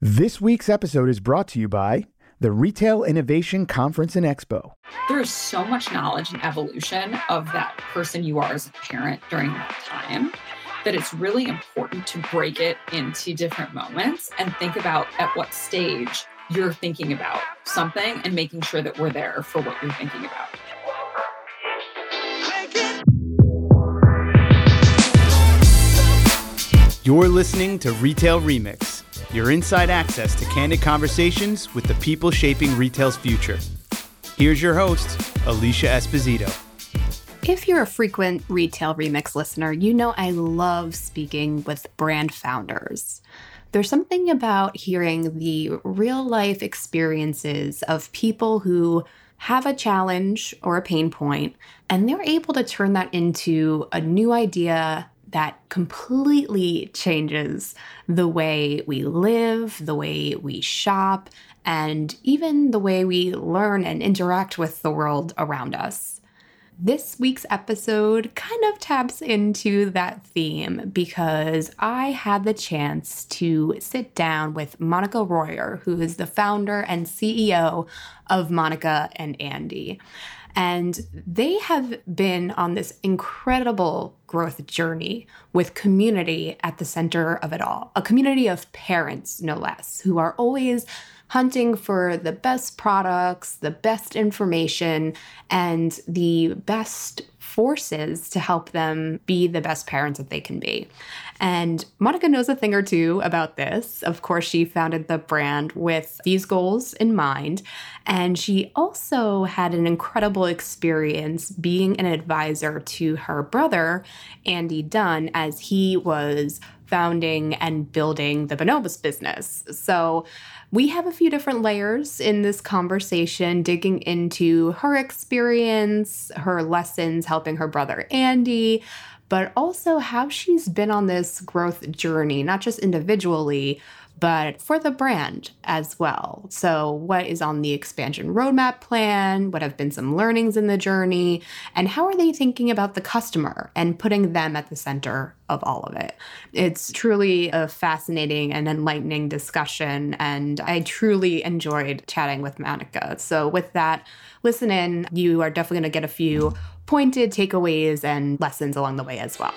This week's episode is brought to you by the Retail Innovation Conference and Expo. There is so much knowledge and evolution of that person you are as a parent during that time that it's really important to break it into different moments and think about at what stage you're thinking about something and making sure that we're there for what you're thinking about. You're listening to Retail Remix, your inside access to candid conversations with the people shaping retail's future. Here's your host, Alicia Esposito. If you're a frequent Retail Remix listener, you know I love speaking with brand founders. There's something about hearing the real life experiences of people who have a challenge or a pain point, and they're able to turn that into a new idea that completely changes the way we live, the way we shop, and even the way we learn and interact with the world around us. This week's episode kind of taps into that theme because I had the chance to sit down with Monica Royer, who is the founder and CEO of Monica and Andy. And they have been on this incredible growth journey with community at the center of it all. A community of parents, no less, who are always hunting for the best products, the best information, and the best forces to help them be the best parents that they can be. And Monica knows a thing or two about this. Of course, she founded the brand with these goals in mind. And she also had an incredible experience being an advisor to her brother, Andy Dunn, as he was founding and building the Bonobos business. So we have a few different layers in this conversation, digging into her experience, her lessons helping her brother Andy, but also how she's been on this growth journey, not just individually, but for the brand as well. So, what is on the expansion roadmap plan? What have been some learnings in the journey? And how are they thinking about the customer and putting them at the center of all of it? It's truly a fascinating and enlightening discussion. And I truly enjoyed chatting with Monica. So, with that, listen in. You are definitely going to get a few pointed takeaways and lessons along the way as well.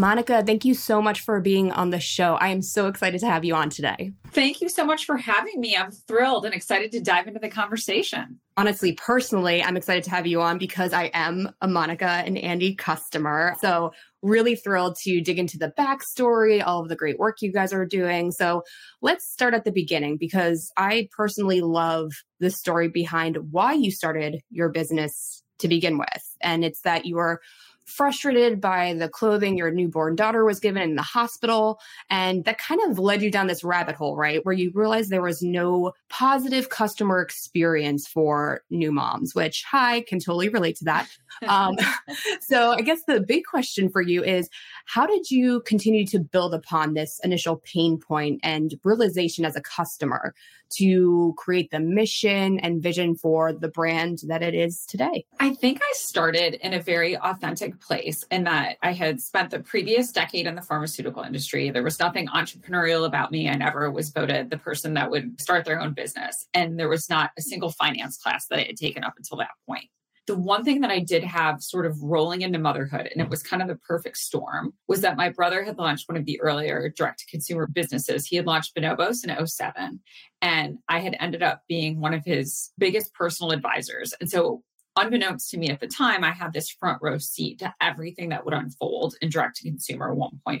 Monica, thank you so much for being on the show. I am so excited to have you on today. Thank you so much for having me. I'm thrilled and excited to dive into the conversation. Honestly, personally, I'm excited to have you on because I am a Monica and Andy customer. So, really thrilled to dig into the backstory, all of the great work you guys are doing. So, let's start at the beginning because I personally love the story behind why you started your business to begin with. And it's that you were frustrated by the clothing your newborn daughter was given in the hospital. And that kind of led you down this rabbit hole, right? Where you realized there was no positive customer experience for new moms, which hi, can totally relate to that. Um, so I guess the big question for you is how did you continue to build upon this initial pain point and realization as a customer to create the mission and vision for the brand that it is today? I think I started in a very authentic place in that I had spent the previous decade in the pharmaceutical industry. There was nothing entrepreneurial about me. I never was voted the person that would start their own business. And there was not a single finance class that I had taken up until that point the one thing that I did have sort of rolling into motherhood, and it was kind of the perfect storm, was that my brother had launched one of the earlier direct to consumer businesses. He had launched Bonobos in 07, and I had ended up being one of his biggest personal advisors. And so, unbeknownst to me at the time, I had this front row seat to everything that would unfold in direct to consumer 1.0.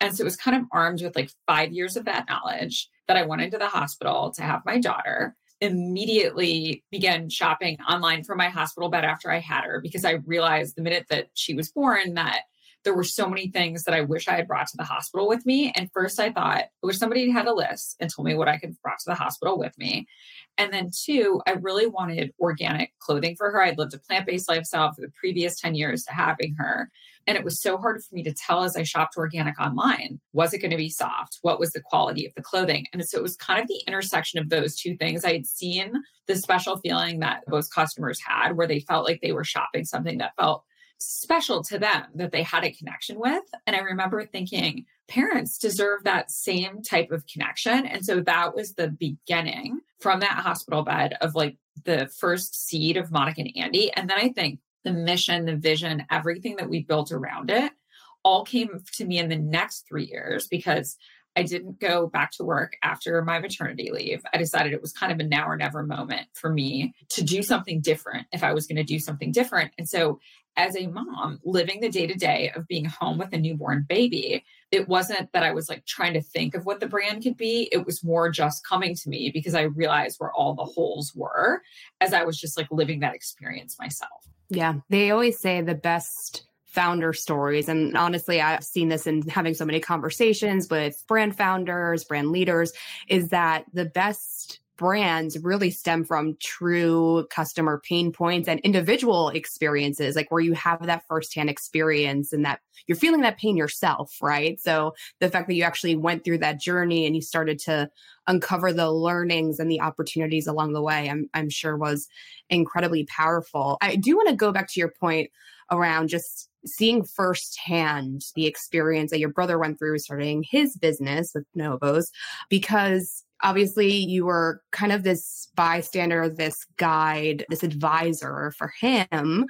And so, it was kind of armed with like five years of that knowledge that I went into the hospital to have my daughter immediately began shopping online for my hospital bed after I had her because I realized the minute that she was born that there were so many things that I wish I had brought to the hospital with me. And first, I thought, I wish somebody had a list and told me what I could brought to the hospital with me. And then, two, I really wanted organic clothing for her. I'd lived a plant based lifestyle for the previous 10 years to having her. And it was so hard for me to tell as I shopped organic online was it going to be soft? What was the quality of the clothing? And so it was kind of the intersection of those two things. I had seen the special feeling that most customers had where they felt like they were shopping something that felt special to them that they had a connection with. And I remember thinking, parents deserve that same type of connection. And so that was the beginning from that hospital bed of like the first seed of Monica and Andy. And then I think the mission, the vision, everything that we built around it all came to me in the next three years because I didn't go back to work after my maternity leave. I decided it was kind of a now or never moment for me to do something different if I was going to do something different. And so, as a mom living the day to day of being home with a newborn baby, it wasn't that I was like trying to think of what the brand could be. It was more just coming to me because I realized where all the holes were as I was just like living that experience myself. Yeah. They always say the best founder stories. And honestly, I've seen this in having so many conversations with brand founders, brand leaders, is that the best brands really stem from true customer pain points and individual experiences, like where you have that firsthand experience and that you're feeling that pain yourself, right? So the fact that you actually went through that journey and you started to uncover the learnings and the opportunities along the way, I'm, I'm sure was incredibly powerful. I do want to go back to your point around just seeing firsthand the experience that your brother went through starting his business with Bonobos, because obviously you were kind of this bystander, this guide, this advisor for him,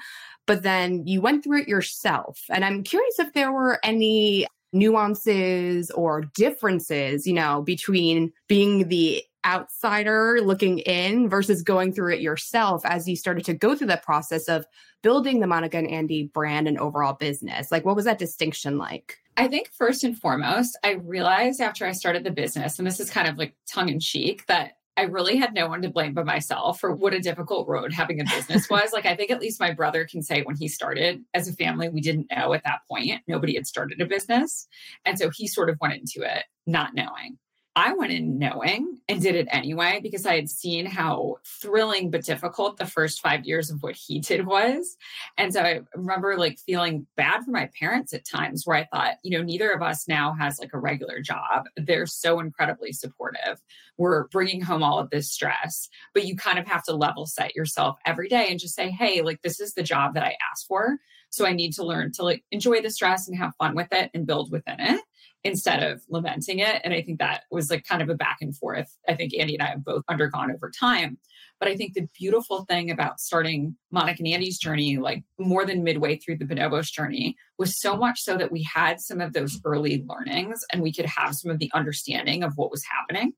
but then you went through it yourself. And I'm curious if there were any nuances or differences, you know, between being the outsider looking in versus going through it yourself as you started to go through that process of building the Monica and Andy brand and overall business? Like, what was that distinction like? I think first and foremost, I realized after I started the business, and this is kind of like tongue in cheek, that I really had no one to blame but myself for what a difficult road having a business was. like, I think at least my brother can say when he started as a family, we didn't know at that point. Nobody had started a business. And so he sort of went into it not knowing. I went in knowing and did it anyway because I had seen how thrilling but difficult the first five years of what he did was. And so I remember like feeling bad for my parents at times where I thought, you know, neither of us now has like a regular job. They're so incredibly supportive. We're bringing home all of this stress, but you kind of have to level set yourself every day and just say, hey, like this is the job that I asked for. So I need to learn to like enjoy the stress and have fun with it and build within it instead of lamenting it. And I think that was like kind of a back and forth. I think Andy and I have both undergone over time. But I think the beautiful thing about starting Monica and Andy's journey, like more than midway through the Bonobos journey, was so much so that we had some of those early learnings and we could have some of the understanding of what was happening.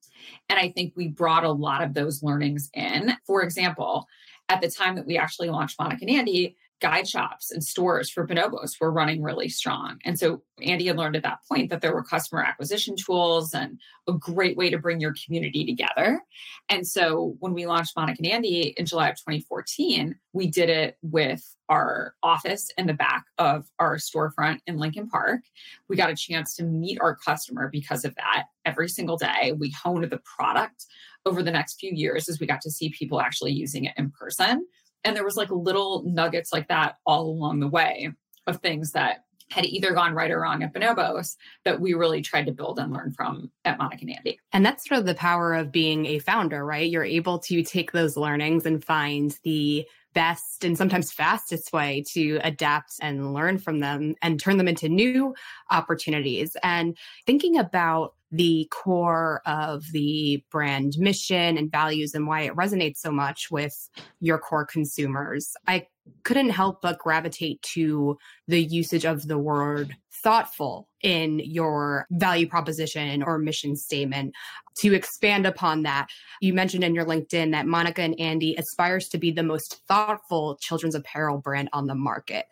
And I think we brought a lot of those learnings in. For example, at the time that we actually launched Monica and Andy, guide shops and stores for bonobos were running really strong. And so Andy had learned at that point that there were customer acquisition tools and a great way to bring your community together. And so when we launched Monica and Andy in July of 2014, we did it with our office in the back of our storefront in Lincoln Park. We got a chance to meet our customer because of that every single day. We honed the product over the next few years as we got to see people actually using it in person and there was like little nuggets like that all along the way of things that had either gone right or wrong at Bonobos that we really tried to build and learn from at Monica and Andy. And that's sort of the power of being a founder, right? You're able to take those learnings and find the best and sometimes fastest way to adapt and learn from them and turn them into new opportunities. And thinking about the core of the brand mission and values and why it resonates so much with your core consumers. I couldn't help but gravitate to the usage of the word thoughtful in your value proposition or mission statement. To expand upon that, you mentioned in your LinkedIn that Monica and Andy aspires to be the most thoughtful children's apparel brand on the market.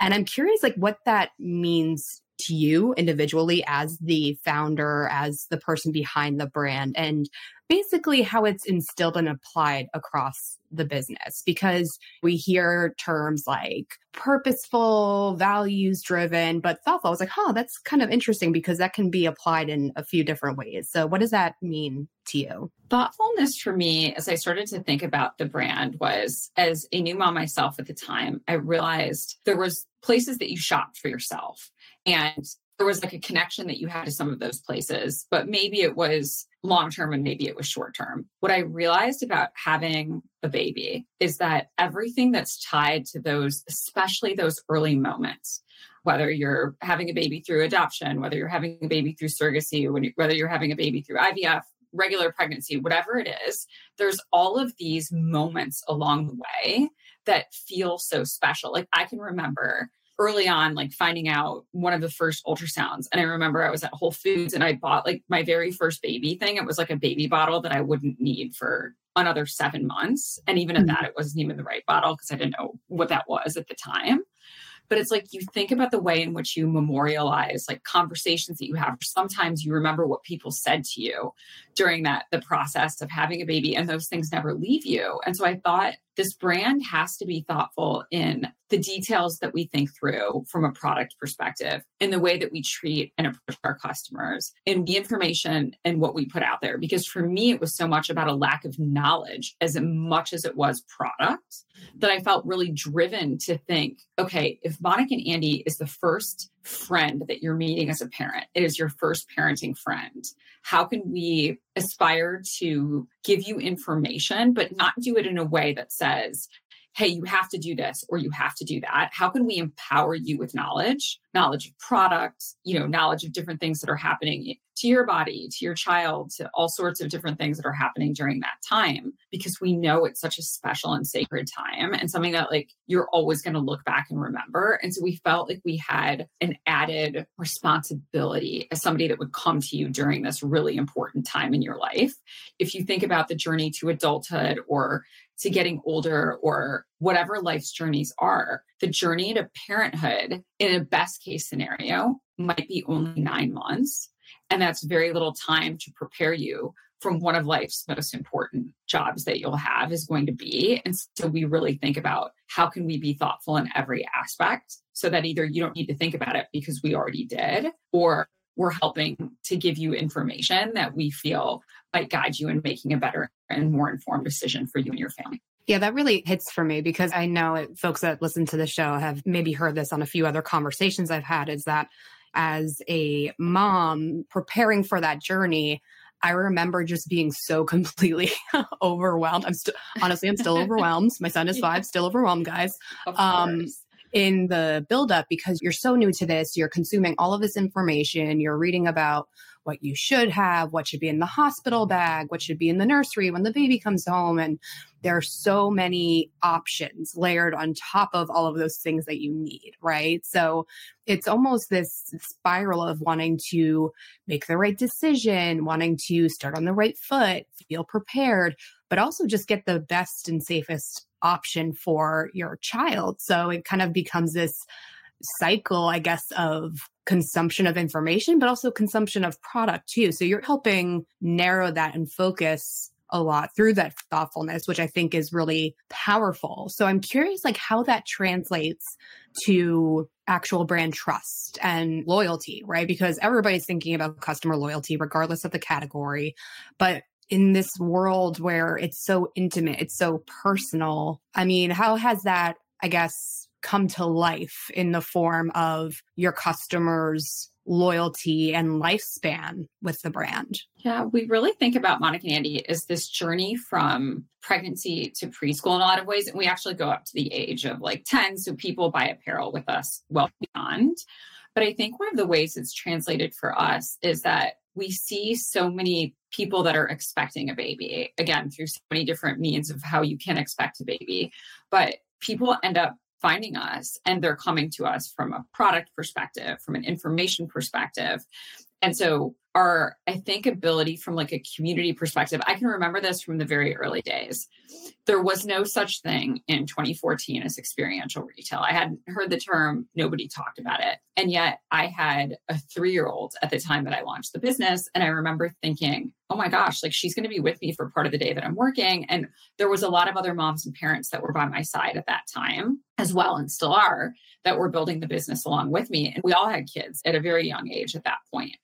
And I'm curious like what that means to you individually as the founder, as the person behind the brand, and basically how it's instilled and applied across the business. Because we hear terms like purposeful, values driven, but thoughtful. I was like, huh, that's kind of interesting because that can be applied in a few different ways. So, what does that mean to you? Thoughtfulness for me, as I started to think about the brand, was as a new mom myself at the time, I realized there was places that you shopped for yourself. And there was like a connection that you had to some of those places, but maybe it was long term and maybe it was short term. What I realized about having a baby is that everything that's tied to those, especially those early moments, whether you're having a baby through adoption, whether you're having a baby through surrogacy, whether you're having a baby through IVF, regular pregnancy, whatever it is, there's all of these moments along the way that feel so special. Like I can remember early on, like finding out one of the first ultrasounds. And I remember I was at Whole Foods and I bought like my very first baby thing. It was like a baby bottle that I wouldn't need for another seven months. And even mm-hmm. at that, it wasn't even the right bottle because I didn't know what that was at the time but it's like you think about the way in which you memorialize like conversations that you have sometimes you remember what people said to you during that the process of having a baby and those things never leave you and so i thought this brand has to be thoughtful in the details that we think through from a product perspective, in the way that we treat and approach our customers, in the information and what we put out there. Because for me, it was so much about a lack of knowledge as much as it was product that I felt really driven to think, okay, if Monica and Andy is the first friend that you're meeting as a parent. It is your first parenting friend. How can we aspire to give you information, but not do it in a way that says, hey, you have to do this or you have to do that? How can we empower you with knowledge, knowledge of products, you know, knowledge of different things that are happening to your body, to your child, to all sorts of different things that are happening during that time because we know it's such a special and sacred time and something that like you're always going to look back and remember. And so we felt like we had an added responsibility as somebody that would come to you during this really important time in your life. If you think about the journey to adulthood or to getting older or whatever life's journeys are, the journey to parenthood in a best case scenario might be only nine months. And that's very little time to prepare you from one of life's most important jobs that you'll have is going to be. And so we really think about how can we be thoughtful in every aspect so that either you don't need to think about it because we already did, or we're helping to give you information that we feel might guide you in making a better and more informed decision for you and your family. Yeah, that really hits for me because I know it, folks that listen to the show have maybe heard this on a few other conversations I've had is that as a mom preparing for that journey, I remember just being so completely overwhelmed. I'm still honestly, I'm still overwhelmed. My son is five, still overwhelmed, guys. Um, in the buildup because you're so new to this, you're consuming all of this information, you're reading about what you should have, what should be in the hospital bag, what should be in the nursery when the baby comes home. And there are so many options layered on top of all of those things that you need, right? So it's almost this spiral of wanting to make the right decision, wanting to start on the right foot, feel prepared, but also just get the best and safest option for your child. So it kind of becomes this cycle, I guess, of consumption of information, but also consumption of product too. So you're helping narrow that and focus a lot through that thoughtfulness, which I think is really powerful. So I'm curious, like, how that translates to actual brand trust and loyalty, right? Because everybody's thinking about customer loyalty, regardless of the category. But in this world where it's so intimate, it's so personal, I mean, how has that, I guess, come to life in the form of your customers' loyalty and lifespan with the brand? Yeah, we really think about Monica and Andy as this journey from pregnancy to preschool in a lot of ways. And we actually go up to the age of like 10. So people buy apparel with us well beyond. But I think one of the ways it's translated for us is that we see so many people that are expecting a baby, again, through so many different means of how you can expect a baby. But people end up finding us and they're coming to us from a product perspective, from an information perspective. And so our i think ability from like a community perspective i can remember this from the very early days. There was no such thing in 2014 as experiential retail. I hadn't heard the term nobody talked about it. And yet i had a three year old at the time that i launched the business and i remember thinking oh my gosh like she's going to be with me for part of the day that i'm working. And there was a lot of other moms and parents that were by my side at that time as well and still are that were building the business along with me. And we all had kids at a very young age at that point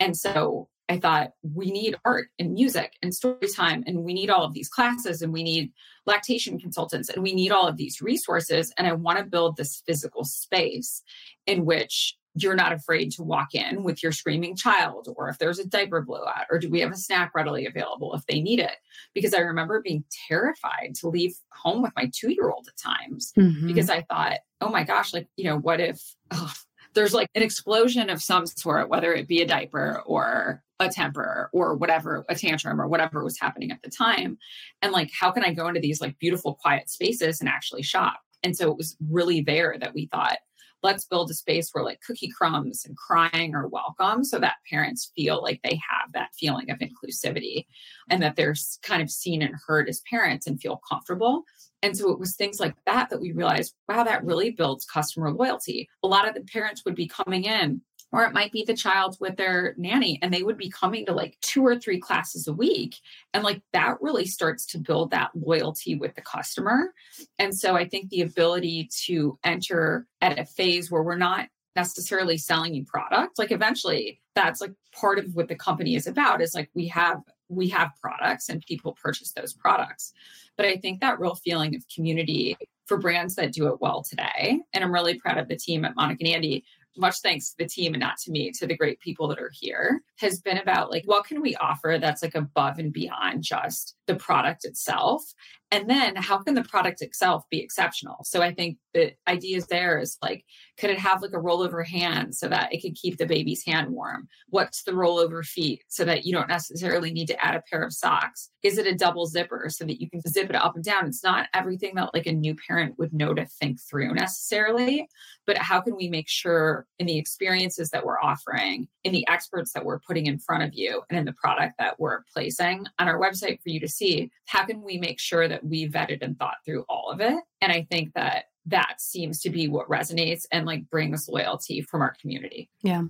and so I thought we need art and music and story time, and we need all of these classes, and we need lactation consultants, and we need all of these resources. And I want to build this physical space in which you're not afraid to walk in with your screaming child, or if there's a diaper blowout, or do we have a snack readily available if they need it? Because I remember being terrified to leave home with my two year old at times mm-hmm. because I thought, oh my gosh, like, you know, what if oh, there's like an explosion of some sort, whether it be a diaper or a temper or whatever, a tantrum or whatever was happening at the time. And like, how can I go into these like beautiful, quiet spaces and actually shop? And so it was really there that we thought, let's build a space where like cookie crumbs and crying are welcome so that parents feel like they have that feeling of inclusivity and that they're kind of seen and heard as parents and feel comfortable. And so it was things like that that we realized, wow, that really builds customer loyalty. A lot of the parents would be coming in or it might be the child with their nanny and they would be coming to like two or three classes a week and like that really starts to build that loyalty with the customer. And so i think the ability to enter at a phase where we're not necessarily selling you product like eventually that's like part of what the company is about is like we have we have products and people purchase those products. But i think that real feeling of community for brands that do it well today and i'm really proud of the team at monica and andy much thanks to the team and not to me, to the great people that are here, has been about like, what can we offer that's like above and beyond just the product itself? And then how can the product itself be exceptional? So I think the ideas there is like, could it have like a rollover hand so that it could keep the baby's hand warm? What's the rollover feet so that you don't necessarily need to add a pair of socks? Is it a double zipper so that you can zip it up and down? It's not everything that like a new parent would know to think through necessarily, but how can we make sure in the experiences that we're offering, in the experts that we're putting in front of you, and in the product that we're placing on our website for you to see, how can we make sure that we vetted and thought through all of it? And I think that that seems to be what resonates and like brings loyalty from our community. Yeah.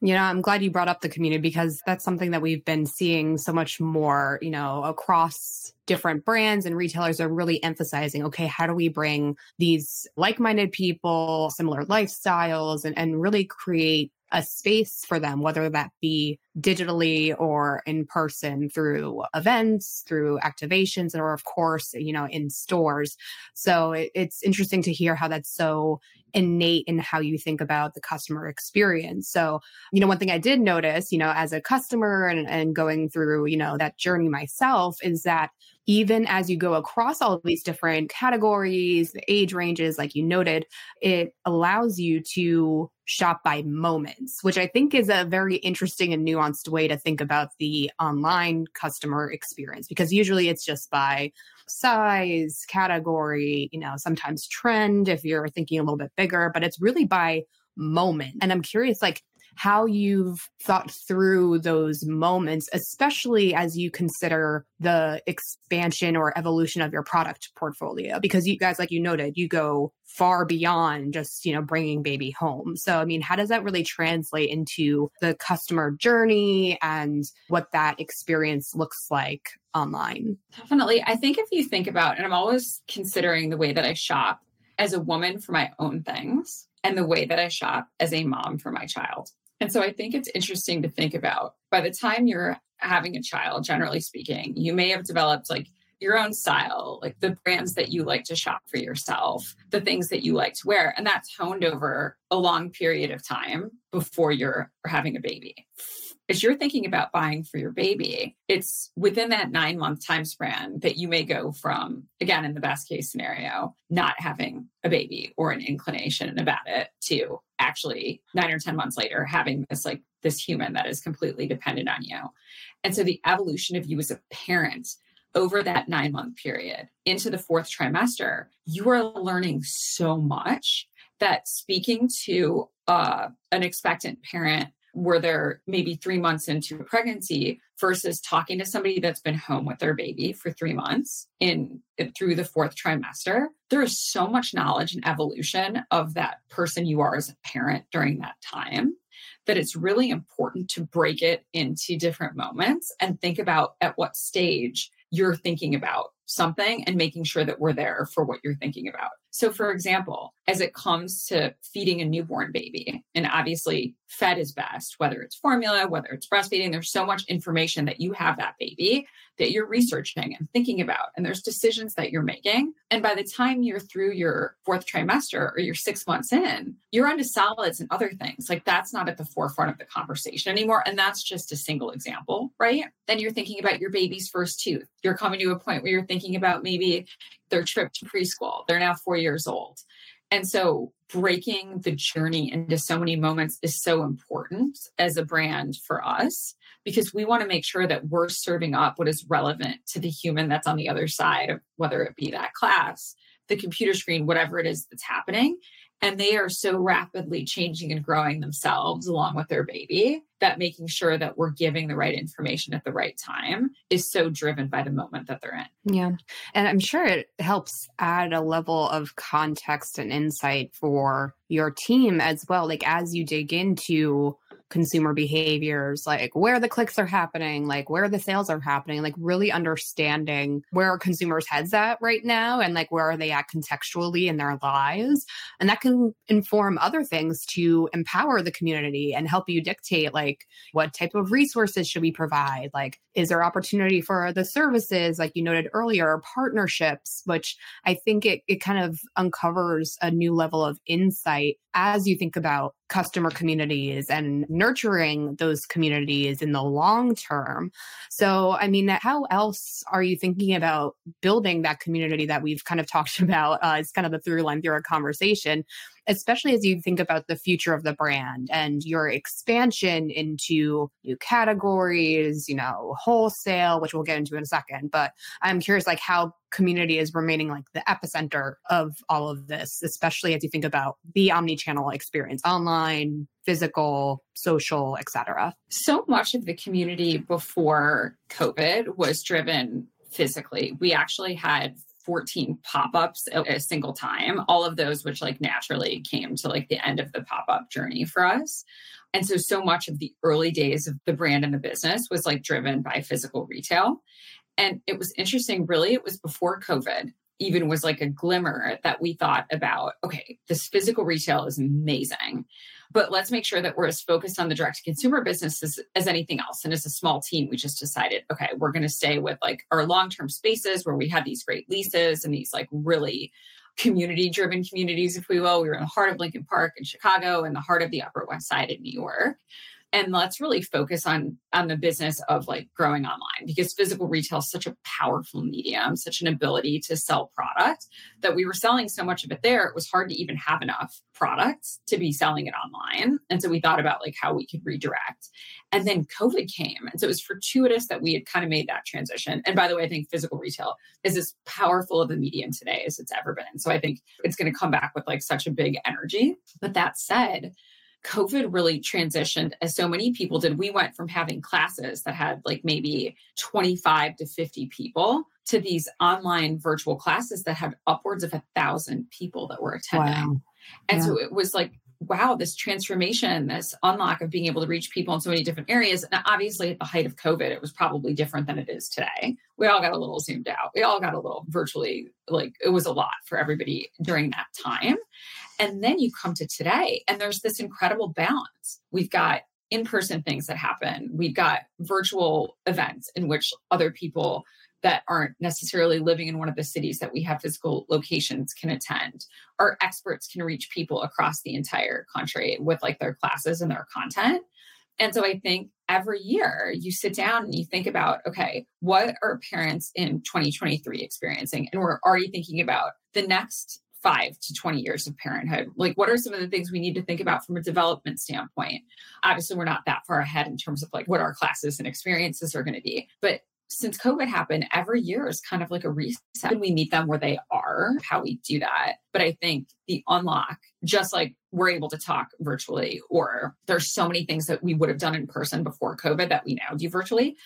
You know, I'm glad you brought up the community because that's something that we've been seeing so much more, you know, across different brands and retailers are really emphasizing okay how do we bring these like-minded people similar lifestyles and, and really create a space for them, whether that be digitally or in person through events, through activations, or of course, you know, in stores. So it, it's interesting to hear how that's so innate in how you think about the customer experience. So, you know, one thing I did notice, you know, as a customer and, and going through, you know, that journey myself is that even as you go across all these different categories, the age ranges, like you noted, it allows you to shop by moments, which I think is a very interesting and nuanced way to think about the online customer experience because usually it's just by size, category, you know, sometimes trend if you're thinking a little bit bigger, but it's really by moment. And I'm curious, like, how you've thought through those moments, especially as you consider the expansion or evolution of your product portfolio. Because you guys, like you noted, you go far beyond just, you know, bringing baby home. So, I mean, how does that really translate into the customer journey and what that experience looks like online? Definitely. I think if you think about, and I'm always considering the way that I shop as a woman for my own things and the way that I shop as a mom for my child. And so I think it's interesting to think about by the time you're having a child, generally speaking, you may have developed like your own style, like the brands that you like to shop for yourself, the things that you like to wear. And that's honed over a long period of time before you're having a baby as you're thinking about buying for your baby, it's within that nine month time span that you may go from, again, in the best case scenario, not having a baby or an inclination about it to actually nine or 10 months later having this like this human that is completely dependent on you. And so the evolution of you as a parent over that nine month period into the fourth trimester, you are learning so much that speaking to uh, an expectant parent where they're maybe three months into pregnancy versus talking to somebody that's been home with their baby for three months in through the fourth trimester there is so much knowledge and evolution of that person you are as a parent during that time that it's really important to break it into different moments and think about at what stage you're thinking about something and making sure that we're there for what you're thinking about So, for example, as it comes to feeding a newborn baby, and obviously fed is best, whether it's formula, whether it's breastfeeding, there's so much information that you have that baby that you're researching and thinking about. And there's decisions that you're making. And by the time you're through your fourth trimester or you're six months in, you're onto solids and other things. Like that's not at the forefront of the conversation anymore. And that's just a single example, right? Then you're thinking about your baby's first tooth. You're coming to a point where you're thinking about maybe their trip to preschool. They're now four years old. And so breaking the journey into so many moments is so important as a brand for us because we want to make sure that we're serving up what is relevant to the human that's on the other side of whether it be that class, the computer screen, whatever it is that's happening. And they are so rapidly changing and growing themselves along with their baby that making sure that we're giving the right information at the right time is so driven by the moment that they're in. Yeah. And I'm sure it helps add a level of context and insight for your team as well. Like as you dig into consumer behaviors, like where the clicks are happening, like where the sales are happening, like really understanding where consumers' heads at right now and like where are they at contextually in their lives. And that can inform other things to empower the community and help you dictate like what type of resources should we provide? Like, is there opportunity for the services, like you noted earlier, partnerships, which I think it, it kind of uncovers a new level of insight as you think about customer communities and nurturing those communities in the long term. So, I mean, how else are you thinking about building that community that we've kind of talked about? Uh, kind of the through line through our conversation especially as you think about the future of the brand and your expansion into new categories, you know, wholesale, which we'll get into in a second. But I'm curious, like, how community is remaining like the epicenter of all of this, especially as you think about the omni-channel experience, online, physical, social, etc. So much of the community before COVID was driven physically. We actually had 14 pop-ups a single time all of those which like naturally came to like the end of the pop-up journey for us. And so so much of the early days of the brand and the business was like driven by physical retail. And it was interesting really it was before covid even was like a glimmer that we thought about okay this physical retail is amazing but let's make sure that we're as focused on the direct to consumer business as, as anything else. And as a small team we just decided okay we're going to stay with like our long term spaces where we had these great leases and these like really community driven communities if we will. We were in the heart of lincoln park in chicago and the heart of the upper west side in new york and let's really focus on on the business of like growing online because physical retail is such a powerful medium such an ability to sell product that we were selling so much of it there it was hard to even have enough products to be selling it online. And so we thought about like how we could redirect. And then covid came and so it was fortuitous that we had kind of made that transition. And by the way i think physical retail is as powerful of a medium today as it's ever been. So i think it's going to come back with like such a big energy. But that said COVID really transitioned as so many people did. We went from having classes that had like maybe 25 to 50 people to these online virtual classes that had upwards of a thousand people that were attending. Wow. And yeah. so it was like wow, this transformation, this unlock of being able to reach people in so many different areas. And obviously, at the height of COVID, it was probably different than it is today. We all got a little zoomed out. We all got a little virtually, like it was a lot for everybody during that time. And then you come to today, and there's this incredible balance. We've got in person things that happen, we've got virtual events in which other people that aren't necessarily living in one of the cities that we have physical locations can attend. Our experts can reach people across the entire country with like their classes and their content. And so I think every year you sit down and you think about, okay, what are parents in 2023 experiencing? And we're already thinking about the next five to 20 years of parenthood. Like, what are some of the things we need to think about from a development standpoint? Obviously, we're not that far ahead in terms of like what our classes and experiences are going to be, but since COVID happened, every year is kind of like a reset. And we meet them where they are, how we do that. But I think the unlock, just like we're able to talk virtually, or there's so many things that we would have done in person before COVID that we now do virtually,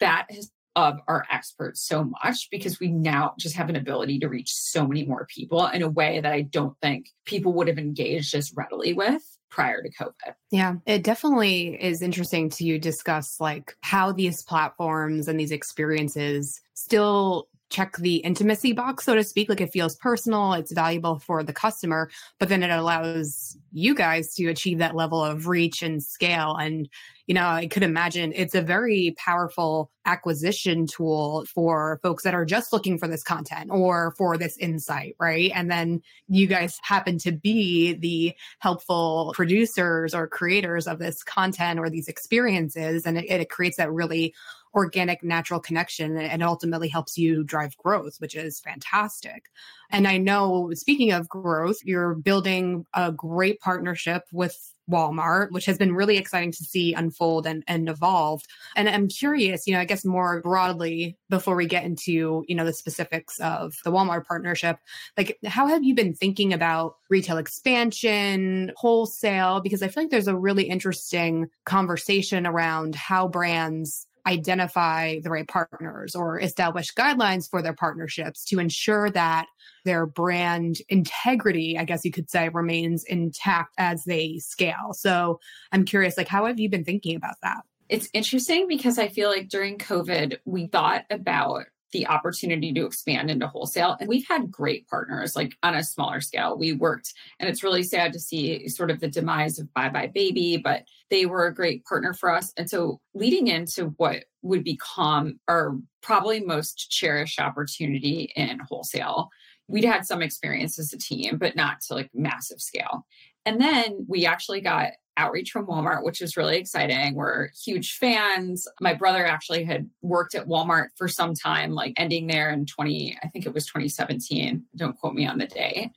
that has of our experts so much because we now just have an ability to reach so many more people in a way that I don't think people would have engaged as readily with prior to COVID. Yeah, it definitely is interesting to discuss like how these platforms and these experiences still check the intimacy box, so to speak. Like it feels personal, it's valuable for the customer, but then it allows you guys to achieve that level of reach and scale. And, you know, I could imagine it's a very powerful acquisition tool for folks that are just looking for this content or for this insight, right? And then you guys happen to be the helpful producers or creators of this content or these experiences. And it, it creates that really organic, natural connection and ultimately helps you drive growth, which is fantastic. And I know, speaking of growth, you're building a great partnership with Walmart, which has been really exciting to see unfold and, and evolve. And I'm curious, you know, I guess more broadly, before we get into, you know, the specifics of the Walmart partnership, like how have you been thinking about retail expansion, wholesale? Because I feel like there's a really interesting conversation around how brands identify the right partners or establish guidelines for their partnerships to ensure that their brand integrity, I guess you could say, remains intact as they scale. So I'm curious, like, how have you been thinking about that? It's interesting because I feel like during COVID, we thought about the opportunity to expand into wholesale. And we've had great partners, like on a smaller scale. We worked, and it's really sad to see sort of the demise of buybuy BABY, but they were a great partner for us. And so, leading into what would become our probably most cherished opportunity in wholesale, we'd had some experience as a team, but not to like massive scale. And then we actually got outreach from Walmart, which is really exciting. We're huge fans. My brother actually had worked at Walmart for some time, like ending there in 20, I think it was 2017. Don't quote me on the day.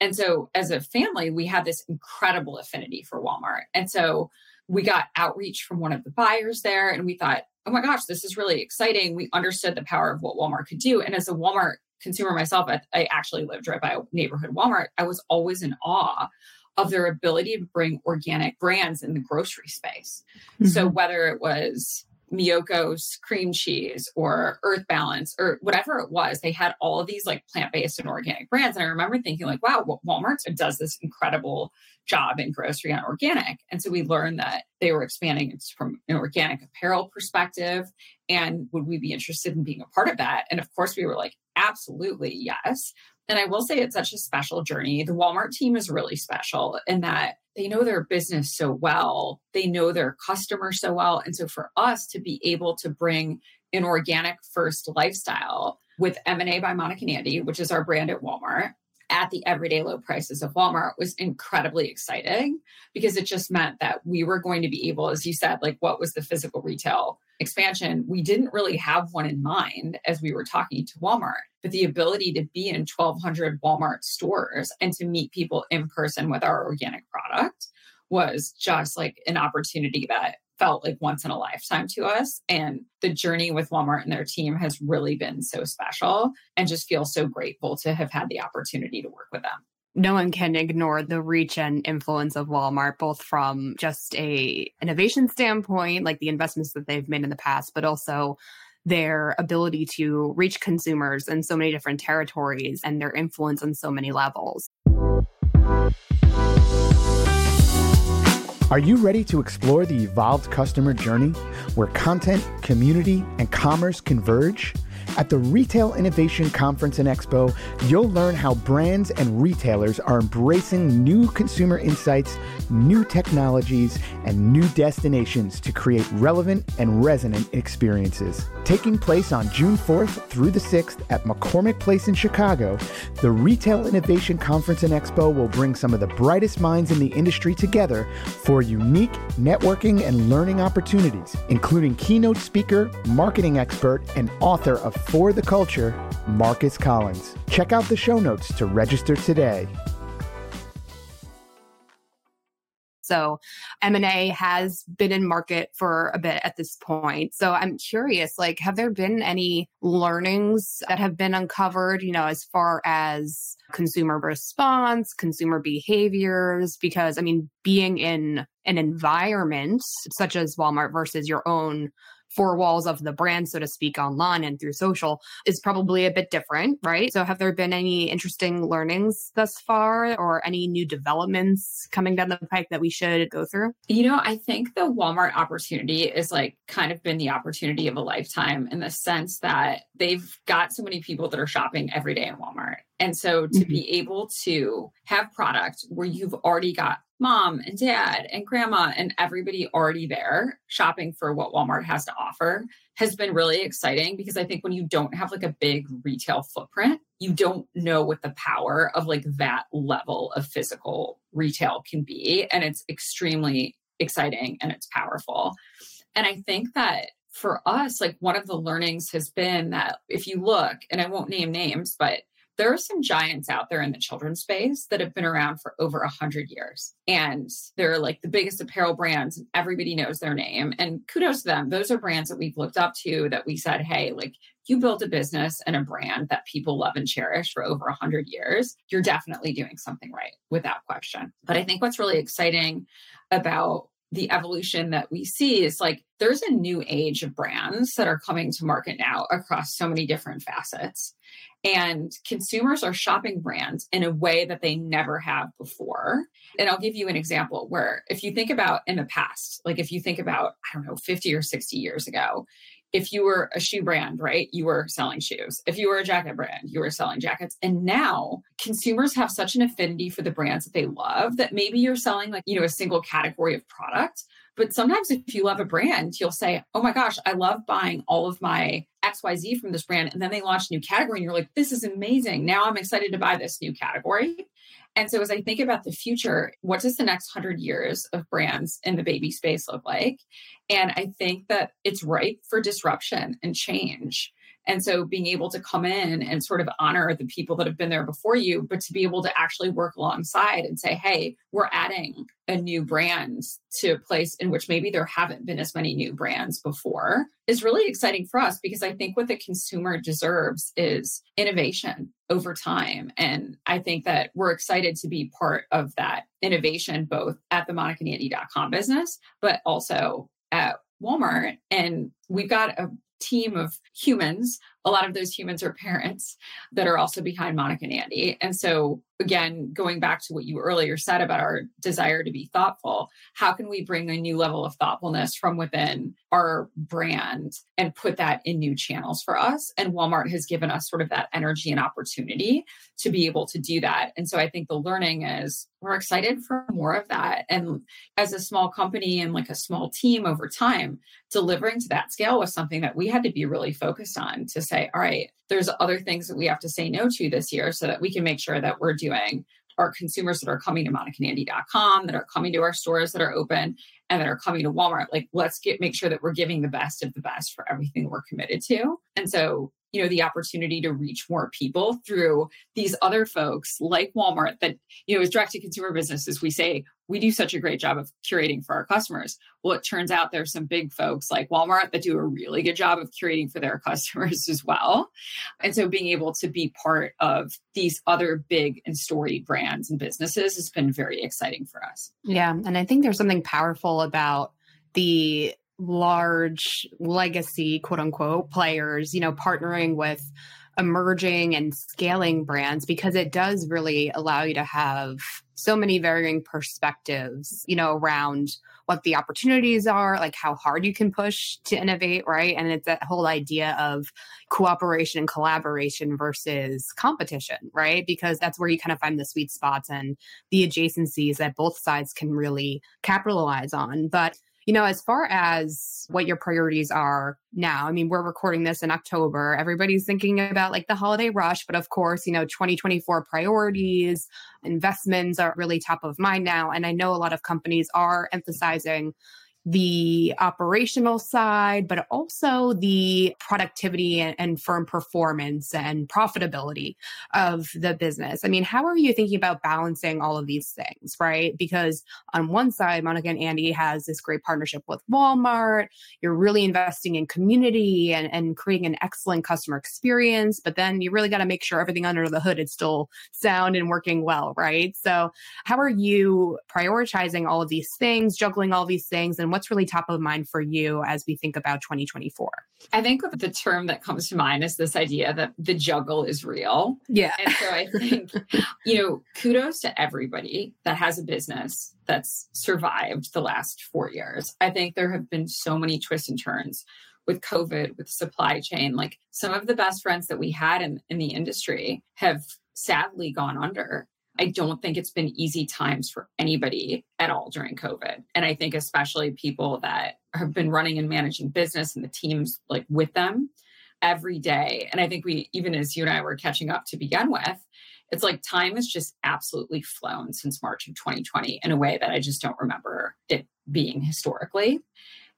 And so as a family, we had this incredible affinity for Walmart. And so we got outreach from one of the buyers there and we thought, oh my gosh, this is really exciting. We understood the power of what Walmart could do. And as a Walmart consumer myself, I actually lived right by a neighborhood Walmart. I was always in awe of their ability to bring organic brands in the grocery space. Mm-hmm. So whether it was Miyoko's cream cheese or Earth Balance or whatever it was, they had all of these like plant-based and organic brands. And I remember thinking like, wow, Walmart does this incredible job in grocery on organic. And so we learned that they were expanding from an organic apparel perspective. And would we be interested in being a part of that? And of course we were like, absolutely yes. And I will say it's such a special journey. The Walmart team is really special in that they know their business so well, they know their customer so well. And so for us to be able to bring an organic first lifestyle with M&A by Monica and Andy, which is our brand at Walmart, at the everyday low prices of Walmart was incredibly exciting because it just meant that we were going to be able, as you said, like what was the physical retail expansion? We didn't really have one in mind as we were talking to Walmart but the ability to be in 1200 Walmart stores and to meet people in person with our organic product was just like an opportunity that felt like once in a lifetime to us. And the journey with Walmart and their team has really been so special and just feel so grateful to have had the opportunity to work with them no one can ignore the reach and influence of Walmart, both from just a innovation standpoint, like the investments that they've made in the past, but also their ability to reach consumers in so many different territories and their influence on so many levels. Are you ready to explore the evolved customer journey where content, community, and commerce converge? At the Retail Innovation Conference and Expo, you'll learn how brands and retailers are embracing new consumer insights, new technologies, and new destinations to create relevant and resonant experiences. Taking place on June 4th through the 6th at McCormick Place in Chicago, the Retail Innovation Conference and Expo will bring some of the brightest minds in the industry together for unique networking and learning opportunities, including keynote speaker, marketing expert, and author of for the Culture, Marcus Collins. Check out the show notes to register today. So M&A has been in market for a bit at this point. So I'm curious, like, have there been any learnings that have been uncovered, you know, as far as consumer response, consumer behaviors? Because I mean, being in an environment such as Walmart versus your own four walls of the brand, so to speak, online and through social is probably a bit different, right? So, have there been any interesting learnings thus far or any new developments coming down the pike that we should go through? You know, I think the Walmart opportunity is like kind of been the opportunity of a lifetime in the sense that they've got so many people that are shopping every day in Walmart. And so to mm-hmm. be able to have product where you've already got mom and dad and grandma and everybody already there shopping for what Walmart has to offer has been really exciting because I think when you don't have like a big retail footprint, you don't know what the power of like that level of physical retail can be. And it's extremely exciting and it's powerful. And I think that for us, like one of the learnings has been that if you look, and I won't name names, but there are some giants out there in the children's space that have been around for over a hundred years. And they're like the biggest apparel brands and everybody knows their name. And kudos to them. Those are brands that we've looked up to that we said, hey, like you built a business and a brand that people love and cherish for over a hundred years. You're definitely doing something right without question. But I think what's really exciting about the evolution that we see is like there's a new age of brands that are coming to market now across so many different facets. And consumers are shopping brands in a way that they never have before. And I'll give you an example where if you think about in the past, like if you think about, I don't know, 50 or 60 years ago, if you were a shoe brand, right, you were selling shoes. If you were a jacket brand, you were selling jackets. And now consumers have such an affinity for the brands that they love that maybe you're selling like, you know, a single category of product. But sometimes if you love a brand, you'll say, oh my gosh, I love buying all of my XYZ from this brand. And then they launch a new category and you're like, this is amazing. Now I'm excited to buy this new category. And so as I think about the future, what does the next hundred years of brands in the baby space look like? And I think that it's ripe for disruption and change. And so being able to come in and sort of honor the people that have been there before you, but to be able to actually work alongside and say, hey, we're adding a new brand to a place in which maybe there haven't been as many new brands before is really exciting for us because I think what the consumer deserves is innovation over time. And I think that we're excited to be part of that innovation, both at the monicaandandy.com business, but also at Walmart. And we've got a team of humans. A lot of those humans are parents that are also behind Monica and Andy. And so, again, going back to what you earlier said about our desire to be thoughtful, how can we bring a new level of thoughtfulness from within our brand and put that in new channels for us? And Walmart has given us sort of that energy and opportunity to be able to do that. And so, I think the learning is we're excited for more of that. And as a small company and like a small team over time, delivering to that scale was something that we had to be really focused on to say, all right, there's other things that we have to say no to this year so that we can make sure that we're doing our consumers that are coming to monicaandandy.com, that are coming to our stores that are open, and that are coming to Walmart. Like, let's get make sure that we're giving the best of the best for everything we're committed to. And so you know the opportunity to reach more people through these other folks like walmart that you know as direct to consumer businesses we say we do such a great job of curating for our customers. Well it turns out there's some big folks like walmart that do a really good job of curating for their customers as well. And so being able to be part of these other big and storied brands and businesses has been very exciting for us. Yeah and i think there's something powerful about the large legacy quote unquote players you know partnering with emerging and scaling brands because it does really allow you to have so many varying perspectives you know around what the opportunities are like how hard you can push to innovate right? And it's that whole idea of cooperation and collaboration versus competition right? Because that's where you kind of find the sweet spots and the adjacencies that both sides can really capitalize on. But you know, as far as what your priorities are now, I mean, we're recording this in October. Everybody's thinking about like the holiday rush, but of course, you know, 2024 priorities, investments are really top of mind now. And I know a lot of companies are emphasizing the operational side, but also the productivity and, and, firm performance and profitability of the business. I mean, how are you thinking about balancing all of these things, right? Because on one side, Monica and Andy has this great partnership with Walmart. You're really investing in community and, and creating an excellent customer experience, but then you really got to make sure everything under the hood is still sound and working well, right? So, how are you prioritizing all of these things, juggling all these things, and and what's really top of mind for you as we think about 2024? I think the term that comes to mind is this idea that the juggle is real. Yeah. And so I think, you know, kudos to everybody that has a business that's survived the last four years. I think there have been so many twists and turns with COVID, with supply chain. Like some of the best friends that we had in, in the industry have sadly gone under. I don't think it's been easy times for anybody at all during COVID. And I think especially people that have been running and managing business and the teams like with them every day. And I think we, even as you and I were catching up to begin with, it's like time has just absolutely flown since March of 2020 in a way that I just don't remember it being historically.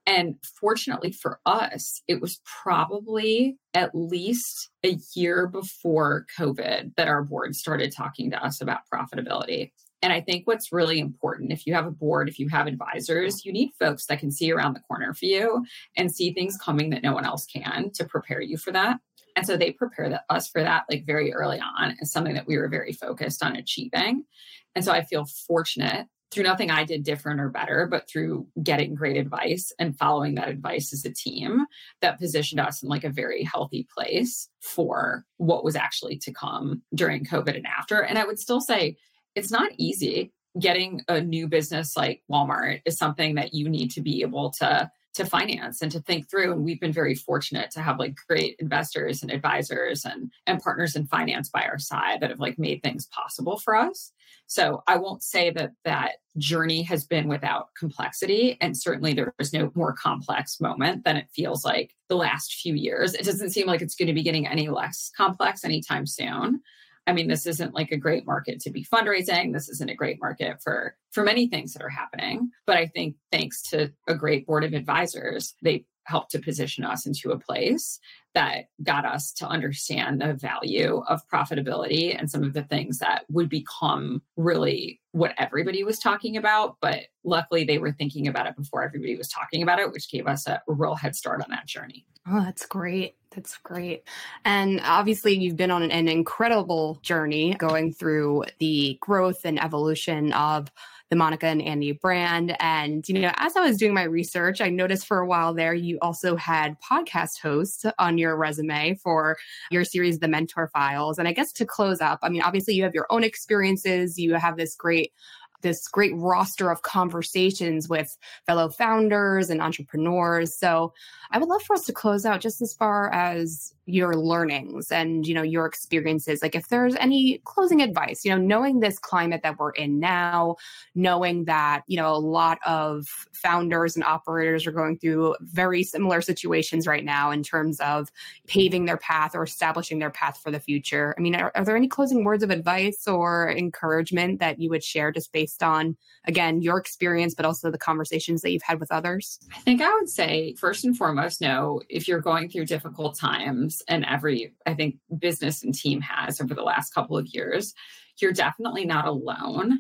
And fortunately for us, it was probably at least a year before COVID that our board started talking to us about profitability. And I think what's really important if you have a board, if you have advisors, you need folks that can see around the corner for you and see things coming that no one else can to prepare you for that. And so they prepared us for that like very early on as something that we were very focused on achieving. And so I feel fortunate through nothing I did different or better, but through getting great advice and following that advice as a team that positioned us in like a very healthy place for what was actually to come during COVID and after. And I would still say it's not easy. Getting a new business like Walmart is something that you need to be able to to finance and to think through and we've been very fortunate to have like great investors and advisors and and partners in finance by our side that have like made things possible for us so I won't say that that journey has been without complexity. And certainly there is no more complex moment than it feels like the last few years. It doesn't seem like it's going to be getting any less complex anytime soon. I mean, this isn't like a great market to be fundraising. This isn't a great market for for many things that are happening. But I think thanks to a great board of advisors, they helped to position us into a place that got us to understand the value of profitability and some of the things that would become really what everybody was talking about. But luckily, they were thinking about it before everybody was talking about it, which gave us a real head start on that journey. Oh, that's great. That's great. And obviously, you've been on an incredible journey going through the growth and evolution of the Monica and Andy brand. And, you know, as I was doing my research, I noticed for a while there, you also had podcast hosts on your resume for your series, The Mentor Files. And I guess to close up, I mean, obviously you have your own experiences, you have this great this great roster of conversations with fellow founders and entrepreneurs. So I would love for us to close out just as far as your learnings and you know your experiences like if there's any closing advice you know knowing this climate that we're in now knowing that you know a lot of founders and operators are going through very similar situations right now in terms of paving their path or establishing their path for the future. I mean are, are there any closing words of advice or encouragement that you would share just based on again your experience but also the conversations that you've had with others? I think i would say first and foremost know if you're going through difficult times and every i think business and team has over the last couple of years you're definitely not alone.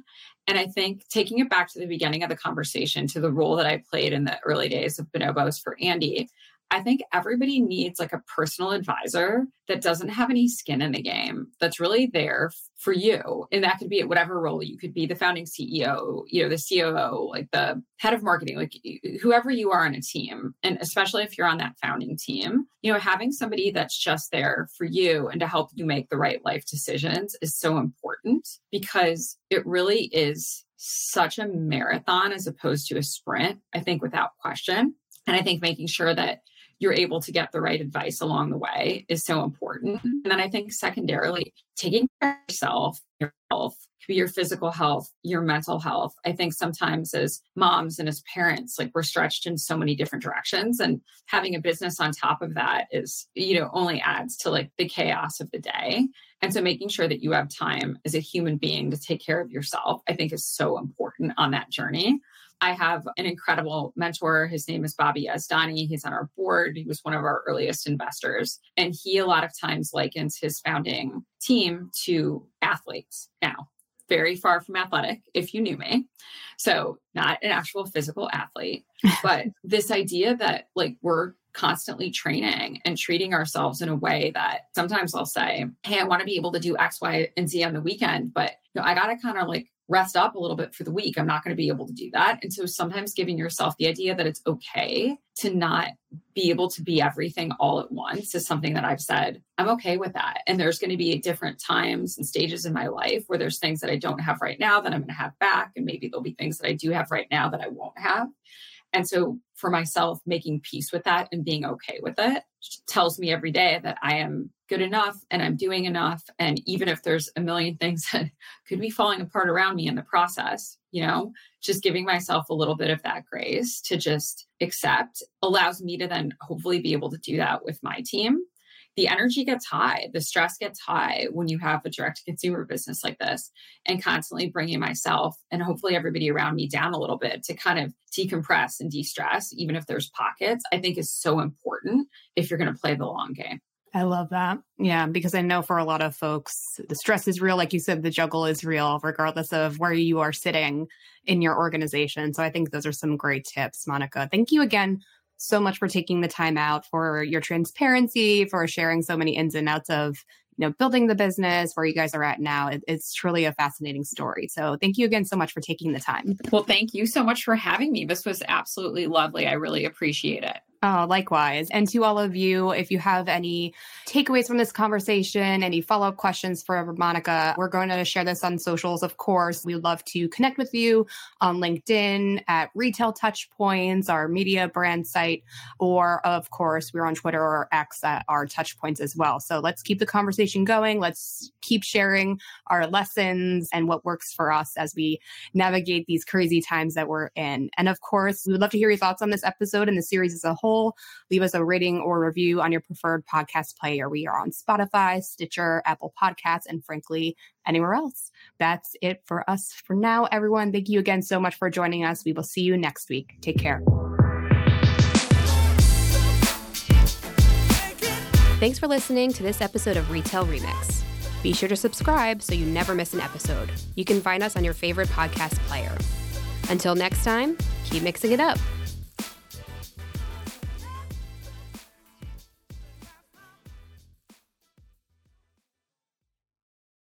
And i think taking it back to the beginning of the conversation to the role that i played in the early days of bonobos for andy I think everybody needs like a personal advisor that doesn't have any skin in the game, that's really there for you. And that could be at whatever role you could be the founding CEO, you know, the COO, like the head of marketing, like whoever you are on a team. And especially if you're on that founding team, you know, having somebody that's just there for you and to help you make the right life decisions is so important because it really is such a marathon as opposed to a sprint, I think, without question. And I think making sure that you're able to get the right advice along the way is so important. And then I think secondarily, taking care of yourself, your health, your physical health, your mental health. I think sometimes as moms and as parents, like we're stretched in so many different directions. And having a business on top of that is, you know, only adds to like the chaos of the day. And so making sure that you have time as a human being to take care of yourself, I think is so important on that journey. I have an incredible mentor. His name is Bobby Yazdani. He's on our board. He was one of our earliest investors. And he a lot of times likens his founding team to athletes now. Very far from athletic, if you knew me. So, not an actual physical athlete, but this idea that like we're constantly training and treating ourselves in a way that sometimes I'll say, Hey, I want to be able to do X, Y, and Z on the weekend, but you know, I got to kind of like rest up a little bit for the week. I'm not going to be able to do that. And so sometimes giving yourself the idea that it's okay to not be able to be everything all at once is something that I've said, I'm okay with that. And there's going to be different times and stages in my life where there's things that I don't have right now that I'm going to have back. And maybe there'll be things that I do have right now that I won't have. And so for myself, making peace with that and being okay with it tells me every day that I am good enough and I'm doing enough. And even if there's a million things that could be falling apart around me in the process, you know, just giving myself a little bit of that grace to just accept allows me to then hopefully be able to do that with my team the energy gets high, the stress gets high when you have a direct consumer business like this, and constantly bringing myself and hopefully everybody around me down a little bit to kind of decompress and de stress, even if there's pockets, I think is so important if you're going to play the long game. I love that. Yeah, because I know for a lot of folks, the stress is real. Like you said, the juggle is real, regardless of where you are sitting in your organization. So I think those are some great tips, Monica. Thank you again so much for taking the time out, for your transparency, for sharing so many ins and outs of you know building the business where you guys are at now it, it's truly a fascinating story so thank you again so much for taking the time well thank you so much for having me this was absolutely lovely i really appreciate it Oh, likewise. And to all of you, if you have any takeaways from this conversation, any follow up questions for Monica, we're going to share this on socials, of course. We'd love to connect with you on LinkedIn at Retail Touchpoints, our media brand site, or of course, we're on Twitter or X at our Touchpoints as well. So let's keep the conversation going. Let's keep sharing our lessons and what works for us as we navigate these crazy times that we're in. And of course, we would love to hear your thoughts on this episode and the series as a whole leave us a rating or review on your preferred podcast player. We are on Spotify, Stitcher, Apple Podcasts, and frankly, anywhere else. That's it for us for now, everyone. Thank you again so much for joining us. We will see you next week. Take care. Thanks for listening to this episode of Retail Remix. Be sure to subscribe so you never miss an episode. You can find us on your favorite podcast player. Until next time, keep mixing it up.